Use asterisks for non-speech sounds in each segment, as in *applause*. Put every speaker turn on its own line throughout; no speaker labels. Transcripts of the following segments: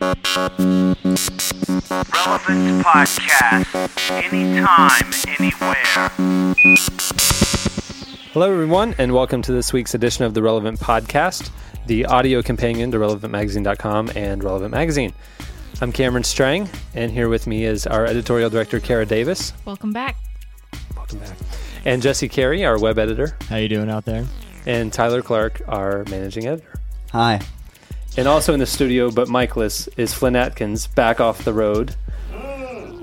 Relevant Podcast. Anytime, anywhere.
Hello, everyone, and welcome to this week's edition of the Relevant Podcast, the audio companion to RelevantMagazine.com and Relevant Magazine. I'm Cameron Strang, and here with me is our editorial director, Kara Davis.
Welcome back.
Welcome back. And Jesse Carey, our web editor,
How you doing out there?
and Tyler Clark, our managing editor.
Hi.
And also in the studio, but Michaeless, is Flynn Atkins, back off the road.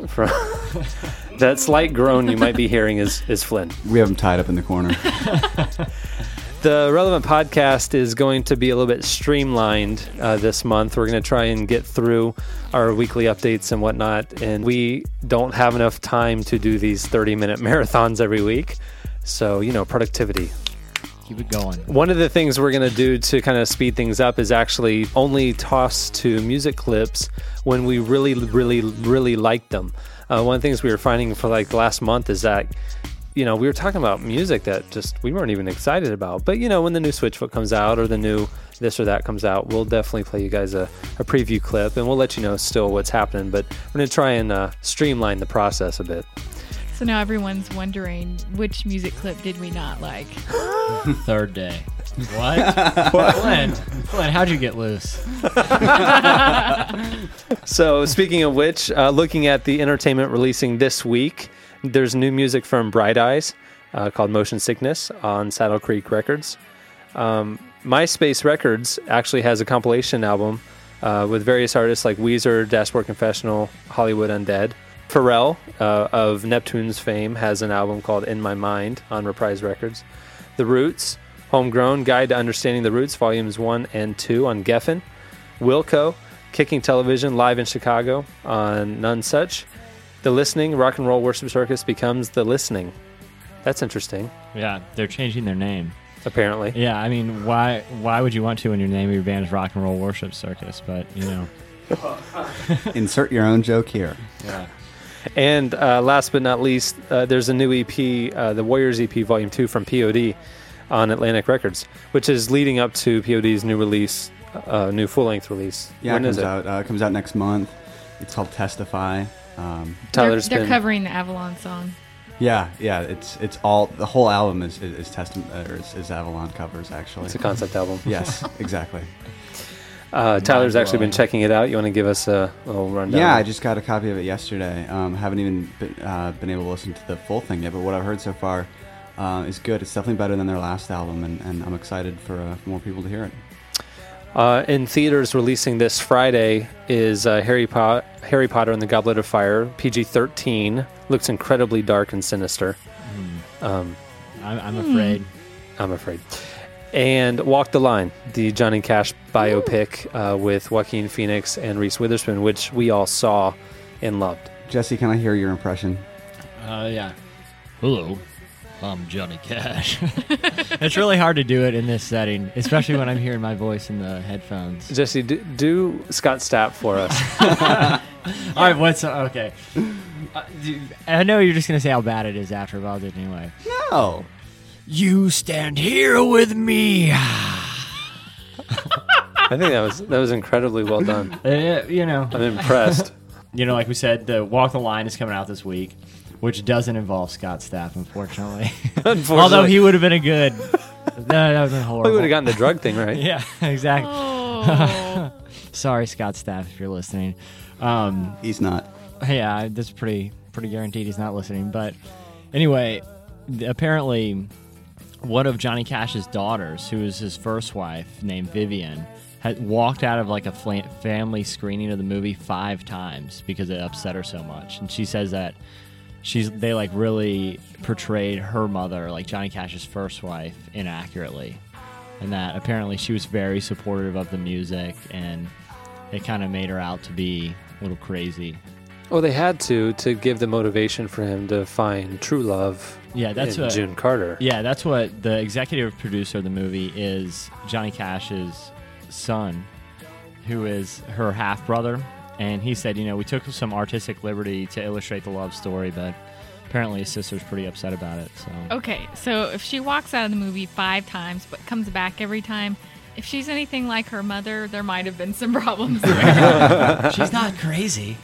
From *laughs* that slight groan you might be hearing is, is Flynn.
We have him tied up in the corner. *laughs*
The Relevant Podcast is going to be a little bit streamlined uh, this month. We're going to try and get through our weekly updates and whatnot. And we don't have enough time to do these 30 minute *laughs* marathons every week. So, you know, productivity.
Keep it going.
One of the things we're going to do to kind of speed things up is actually only toss to music clips when we really, really, really like them. Uh, one of the things we were finding for like last month is that, you know, we were talking about music that just we weren't even excited about. But, you know, when the new Switchfoot comes out or the new this or that comes out, we'll definitely play you guys a, a preview clip and we'll let you know still what's happening. But we're to try and uh, streamline the process a bit.
So now everyone's wondering which music clip did we not like? *laughs*
Third day. What? *laughs* Flynn, Flynn, how'd you get loose? *laughs*
So, speaking of which, uh, looking at the entertainment releasing this week, there's new music from Bright Eyes uh, called Motion Sickness on Saddle Creek Records. Um, MySpace Records actually has a compilation album uh, with various artists like Weezer, Dashboard Confessional, Hollywood Undead. Pharrell uh, of Neptune's fame has an album called In My Mind on Reprise Records. The Roots, Homegrown Guide to Understanding the Roots, Volumes 1 and 2 on Geffen. Wilco, Kicking Television live in Chicago on Nonesuch. The Listening, Rock and Roll Worship Circus becomes The Listening. That's interesting,
Yeah, they're changing their name.
apparently.
Yeah, I mean, why why would you want to when your name of your band is Rock and Roll Worship Circus? But you know, *laughs*
Insert your own joke here.
yeah.
And uh, last but not least, uh, there's a new EP, uh, the Warriors EP Volume 2 from POD on Atlantic Records, which is leading up to POD's new release, uh, new full length release.
Yeah,
when
it
is
comes
it?
out. Uh, it comes out next month. It's called Testify. Um,
Tyler's
they're, they're
been.
covering the Avalon song.
yeah, yeah. It's it's all the whole album is is, is testament or is, is Avalon covers actually.
It's a concept album.
yes, *laughs* exactly.
Uh, Tyler's actually been checking it out. You want to give us a little rundown?
Yeah, I just got a copy of it yesterday. Um, haven't even been, uh, been able to listen to the full thing yet, but what I've heard so far uh, is good. It's definitely better than their last album, and, and I'm excited for, uh, more people to hear it.
Uh, in theaters releasing this Friday is uh, Harry, po- Harry Potter and the Goblet of Fire, PG 13. Looks incredibly dark and sinister, um,
I'm, I'm afraid.
I'm afraid. And Walk the Line, the Johnny Cash biopic uh, with Joaquin Phoenix and Reese Witherspoon, which we all saw and loved.
Jesse, can I hear your impression?
Uh, yeah. Hello, I'm Johnny Cash. *laughs* it's really hard to do it in this setting, especially when I'm hearing my voice in the headphones.
Jesse, do, do Scott Stapp for us. *laughs*
All right, what's up? okay? Uh, dude, I know you're just gonna say how bad it is after, but I'll do it anyway.
No.
You stand here with me.
I think that was that was incredibly well done. *laughs*
Uh, you know,
I'm impressed. *laughs*
you know, like we said, the Walk the Line is coming out this week, which doesn't involve Scott Stapp, unfortunately. *laughs*
Unfortunately,
Although he would have been a good. No, that would have been horrible.
we would have gotten the drug thing right.
Yeah, exactly.
Oh,
Sorry, Scott Stapp, if you're listening. Um,
He's not.
yeah, that's pretty pretty guaranteed he's not listening. But anyway, apparently, one of Johnny Cash's daughters, who was his first wife, named Vivian, had walked out of like a family screening of the movie five times because it upset her so much. And she says that she's they like really portrayed her mother, like Johnny Cash's first wife, inaccurately. And that apparently she was very supportive of the music and it kind of made her out to be a little crazy.
Well, they had to to give the motivation for him to find true love.
Yeah, that's what
June Carter.
Yeah, that's what the executive producer of the movie is Johnny Cash's son, who is her half brother. And he said, you know, we took some artistic liberty to illustrate the love story, but apparently his sister's pretty upset about it. So
okay. So if she walks out of the movie five times but comes back every time, If she's anything like her mother, there might have been some *laughs* problems there.
She's not crazy. *laughs*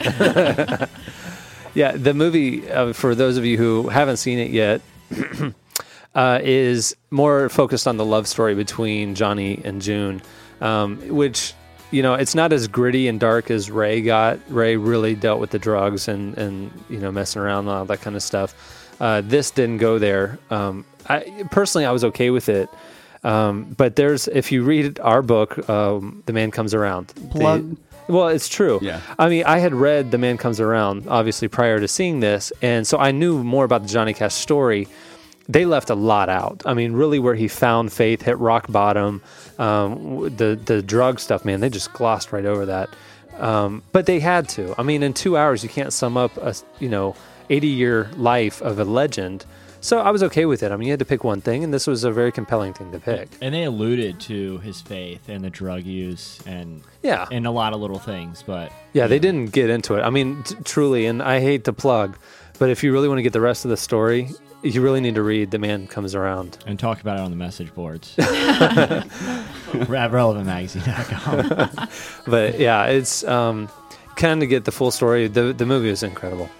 Yeah, the movie, uh, for those of you who haven't seen it yet, *clears throat* uh, is more focused on the love story between Johnny and June, um, which, you know, it's not as gritty and dark as Ray got. Ray really dealt with the drugs and, and you know, messing around and all that kind of stuff. Uh, this didn't go there. Um, I, personally, I was okay with it. Um, but there's, if you read our book, um, The Man Comes Around.
Plug.
Well, it's true.
Yeah.
I mean, I had read The Man Comes Around, obviously, prior to seeing this. And so I knew more about the Johnny Cash story. They left a lot out. I mean, really, where he found faith, hit rock bottom, um, the, the drug stuff, man, they just glossed right over that. Um, but they had to. I mean, in two hours, you can't sum up a, you know, 80 year life of a legend. So I was okay with it. I mean, you had to pick one thing, and this was a very compelling thing to pick.
And they alluded to his faith and the drug use and
Yeah.
and a lot of little things, but
Yeah, they didn't get into it. I mean, t- truly, and I hate to plug, but if you really want to get the rest of the story, you really need to read The Man Comes Around.
and talk about it on the message boards *laughs* at relevantmagazine.com. *laughs*
But yeah, it's um, kind of get the full story. The the movie is incredible.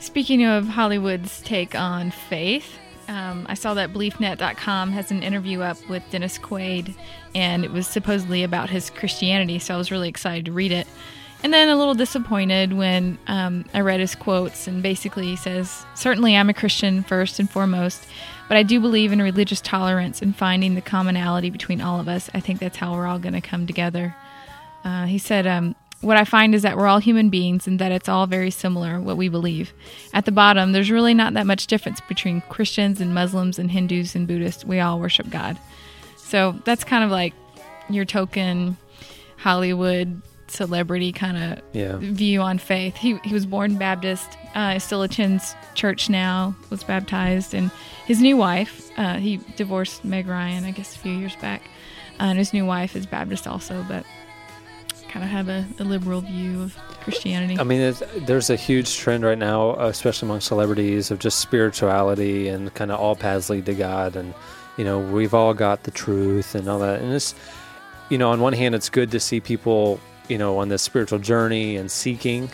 Speaking of Hollywood's take on faith, um, I saw that BeliefNet.com has an interview up with Dennis Quaid, and it was supposedly about his Christianity, so I was really excited to read it. And then a little disappointed when um, I read his quotes, and basically he says, Certainly I'm a Christian first and foremost, but I do believe in religious tolerance and finding the commonality between all of us. I think that's how we're all going to come together. Uh, he said, um, What I find is that we're all human beings and that it's all very similar, what we believe. At the bottom, there's really not that much difference between Christians and Muslims and Hindus and Buddhists. We all worship God. So that's kind of like your token Hollywood celebrity kind of
Yeah.
view on faith. He, he was born Baptist, uh, still attends church now, was baptized, and his new wife, uh, he divorced Meg Ryan, I guess, a few years back. Uh, and his new wife is Baptist also, but kind of have a, a liberal view of Christianity.
I mean, there's a huge trend right now, especially among celebrities, of just spirituality and kind of all paths lead to God. And, you know, we've all got the truth and all that. And it's, you know, on one hand, it's good to see people, you know, on this spiritual journey and seeking.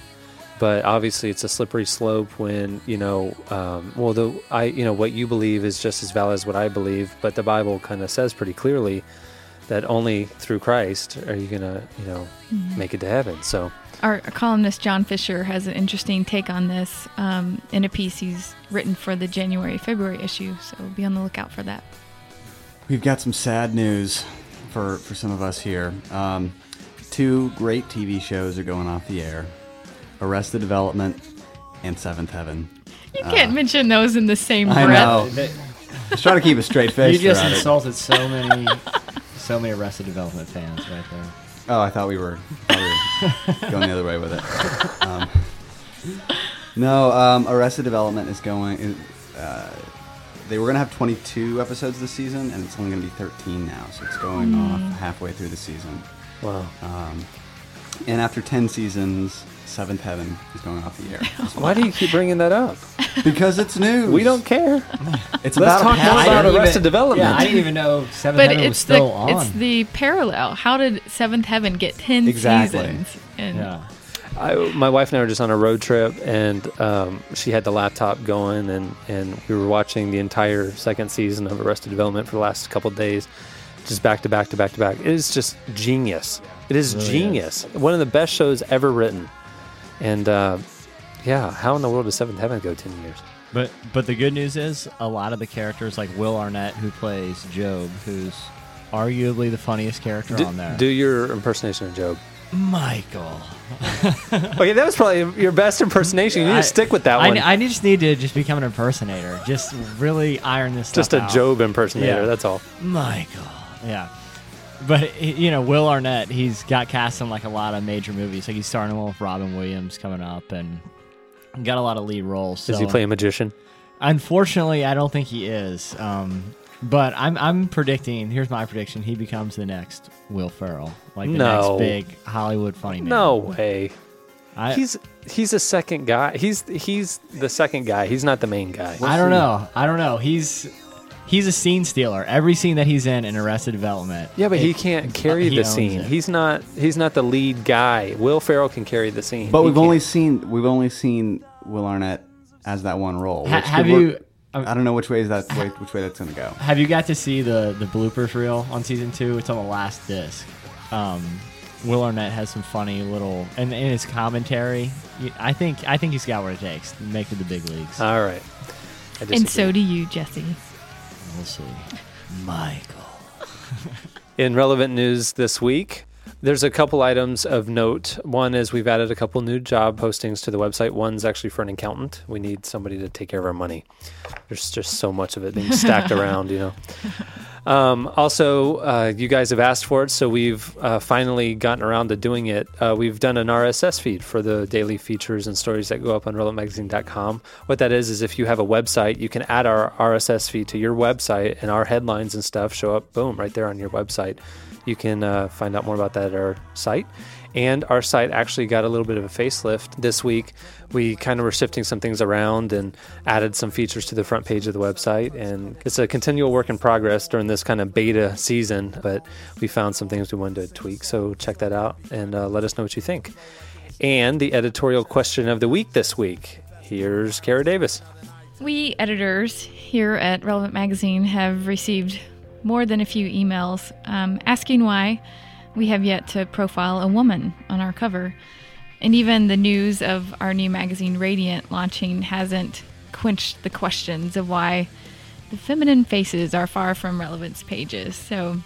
But obviously, it's a slippery slope when you know, um, well, the I, you know, what you believe is just as valid as what I believe. But the Bible kind of says pretty clearly that only through Christ are you gonna, you know, make it to heaven. So,
Our columnist John Fisher has an interesting take on this um, in a piece he's written for the January February issue, so be on the lookout for that.
We've got some sad news for, for some of us here. Um, two great TV shows are going off the air Arrested Development and Seventh Heaven.
You can't mention those in the same breath.
I
breath.
know. Just try to keep a straight face.
you just
throughout it.
insulted so many, so many Arrested Development fans right there.
Oh, I thought we were, thought we were going the other way with it. Um, no, um, Arrested Development is going. Uh, they were going to have 22 episodes this season, and it's only going to be 13 now. So it's going off halfway through the season.
wow.
Um, and after 10 seasons, Seventh Heaven is going off the air. *laughs*
Why do you keep bringing that up?
because it's news.
We don't care.
It's
Let's
about
talk more about
didn't
Arrested
even-
Development.
Yeah, I didn't even know Seventh
But
Heaven was still
the
on.
it's the parallel. How did Seventh Heaven get ten
Exactly.
seasons? And
yeah.
I, my wife and I were just on a road trip, and um, she had the laptop going, and, and we were watching the entire second season of Arrested Development for the last couple of days, just back to back to back to back. It is just genius. It is
really
genius. One of the best shows ever written. And uh, yeah, how in the world does Seventh Heaven go 10 years?
But but the good news is a lot of the characters like Will Arnett who plays Gob, who's arguably the funniest character
Do,
on there.
do your impersonation of Gob.
Michael. *laughs*
Okay, that was probably your best impersonation. You need
I-
to stick with that one.
I just need to just become an impersonator. Just really iron this stuff
just a
out.
Gob impersonator,
Yeah.
that's all.
Michael. Yeah. But you know, Will Arnett, he's got cast in like a lot of major movies. Like he's starting with Robin Williams coming up, and got a lot of lead roles.
Does he play a magician?
Unfortunately, I don't think he is. Um, but I'm I'm predicting. Here's my prediction: he becomes the next Will Ferrell, like the
No.
next big Hollywood funny man.
No way.
I,
He's he's a second guy. He's he's the second guy. He's not the main guy.
I don't know. I don't know. He's he's a scene stealer. Every scene that he's in in Arrested Development.
Yeah, but he can't carry
he
the scene.
it.
He's not. He's not the lead guy. Will Ferrell can carry the scene.
But
He
we've only
can't.
seen we've only seen Will Arnett as that one role.
Ha- have
could work-
you- uh,
I don't know which way is that way, which way that's gonna go.
Have you got to see the the bloopers reel on season two? It's on the last disc. Um, Will Arnett has some funny little and in his commentary. y- I think I think he's got what it takes to make it to the big leagues.
All right.
And so do you, Jesse.
We'll see. Michael. *laughs*
In relevant news this week, there's a couple items of note. One is we've added a couple new job postings to the website. One's actually for an accountant. We need somebody to take care of our money. There's just so much of it being stacked *laughs* around, you know. Um, also, uh, you guys have asked for it, so we've uh, finally gotten around to doing it. Uh, we've done an RSS feed for the daily features and stories that go up on relevantmagazine.com. What that is, is if you have a website, you can add our RSS feed to your website, and our headlines and stuff show up, boom, right there on your website. You can uh, find out more about that at our site. And our site actually got a little bit of a facelift this week. We kind of were shifting some things around and added some features to the front page of the website. And it's a continual work in progress during this kind of beta season, but we found some things we wanted to tweak. So check that out and uh, let us know what you think. And the editorial question of the week this week. Here's Kara Davis.
We editors here at Relevant Magazine have received more than a few emails um, asking why we have yet to profile a woman on our cover. And even the news of our new magazine, Radiant, launching hasn't quenched the questions of why the feminine faces are far from relevance pages. So,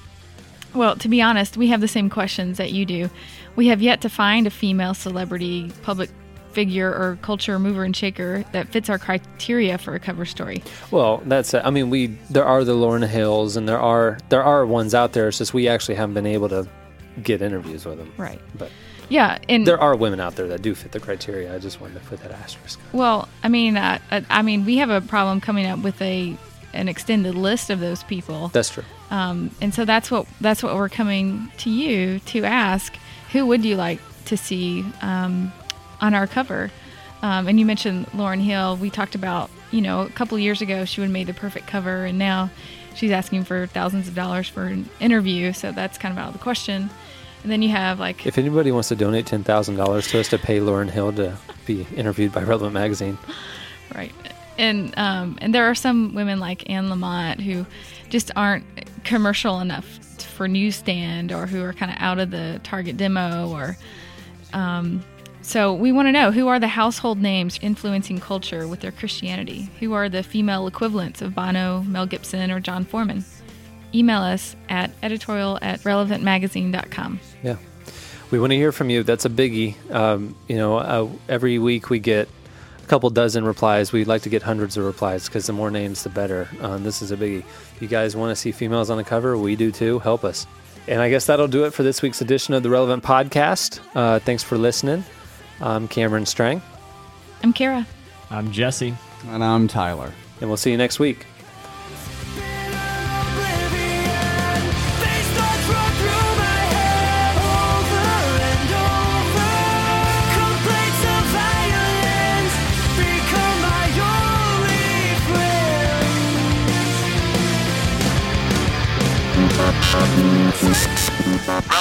well, to be honest, we have the same questions that you do. We have yet to find a female celebrity, public figure, or culture mover and shaker that fits our criteria for a cover story.
Well, that's it. I mean we there are the Lauryn Hills and there are there are ones out there. It's just we actually haven't been able to get interviews with them.
Right.
But
Yeah, and
there are women out there that do fit the criteria. I just wanted to put that asterisk.
well, I mean, uh, uh, I mean, we have a problem coming up with a an extended list of those people.
That's true.
Um, and so that's what that's what we're coming to you to ask. Who would you like to see um, on our cover? Um, and you mentioned Lauryn Hill. We talked about you know a couple of years ago she would have made the perfect cover, and now she's asking for thousands of dollars for an interview. So that's kind of out of the question. And then you have like
If anybody wants to donate ten thousand dollars to us to pay Lauryn Hill to be interviewed by Relevant Magazine,
Right. And um, and there are some women like Anne Lamott who just aren't commercial enough for newsstand or who are kind of out of the target demo or um, so we want to know who are the household names influencing culture with their Christianity? Who are the female equivalents of Bono, Mel Gibson, or Jon Foreman? Email us at editorial at relevantmagazine.com.
yeah, we want to hear from you. That's a biggie. Um, you know, uh, every week we get a couple dozen replies. We'd like to get hundreds of replies because the more names, the better. Um, this is a biggie. If you guys want to see females on the cover, we do too. Help us. And I guess that'll do it for this week's edition of the Relevant Podcast. Uh, thanks for listening. I'm Cameron Strang,
I'm Kara.
I'm Jesse.
And I'm Tyler.
and we'll see you next week.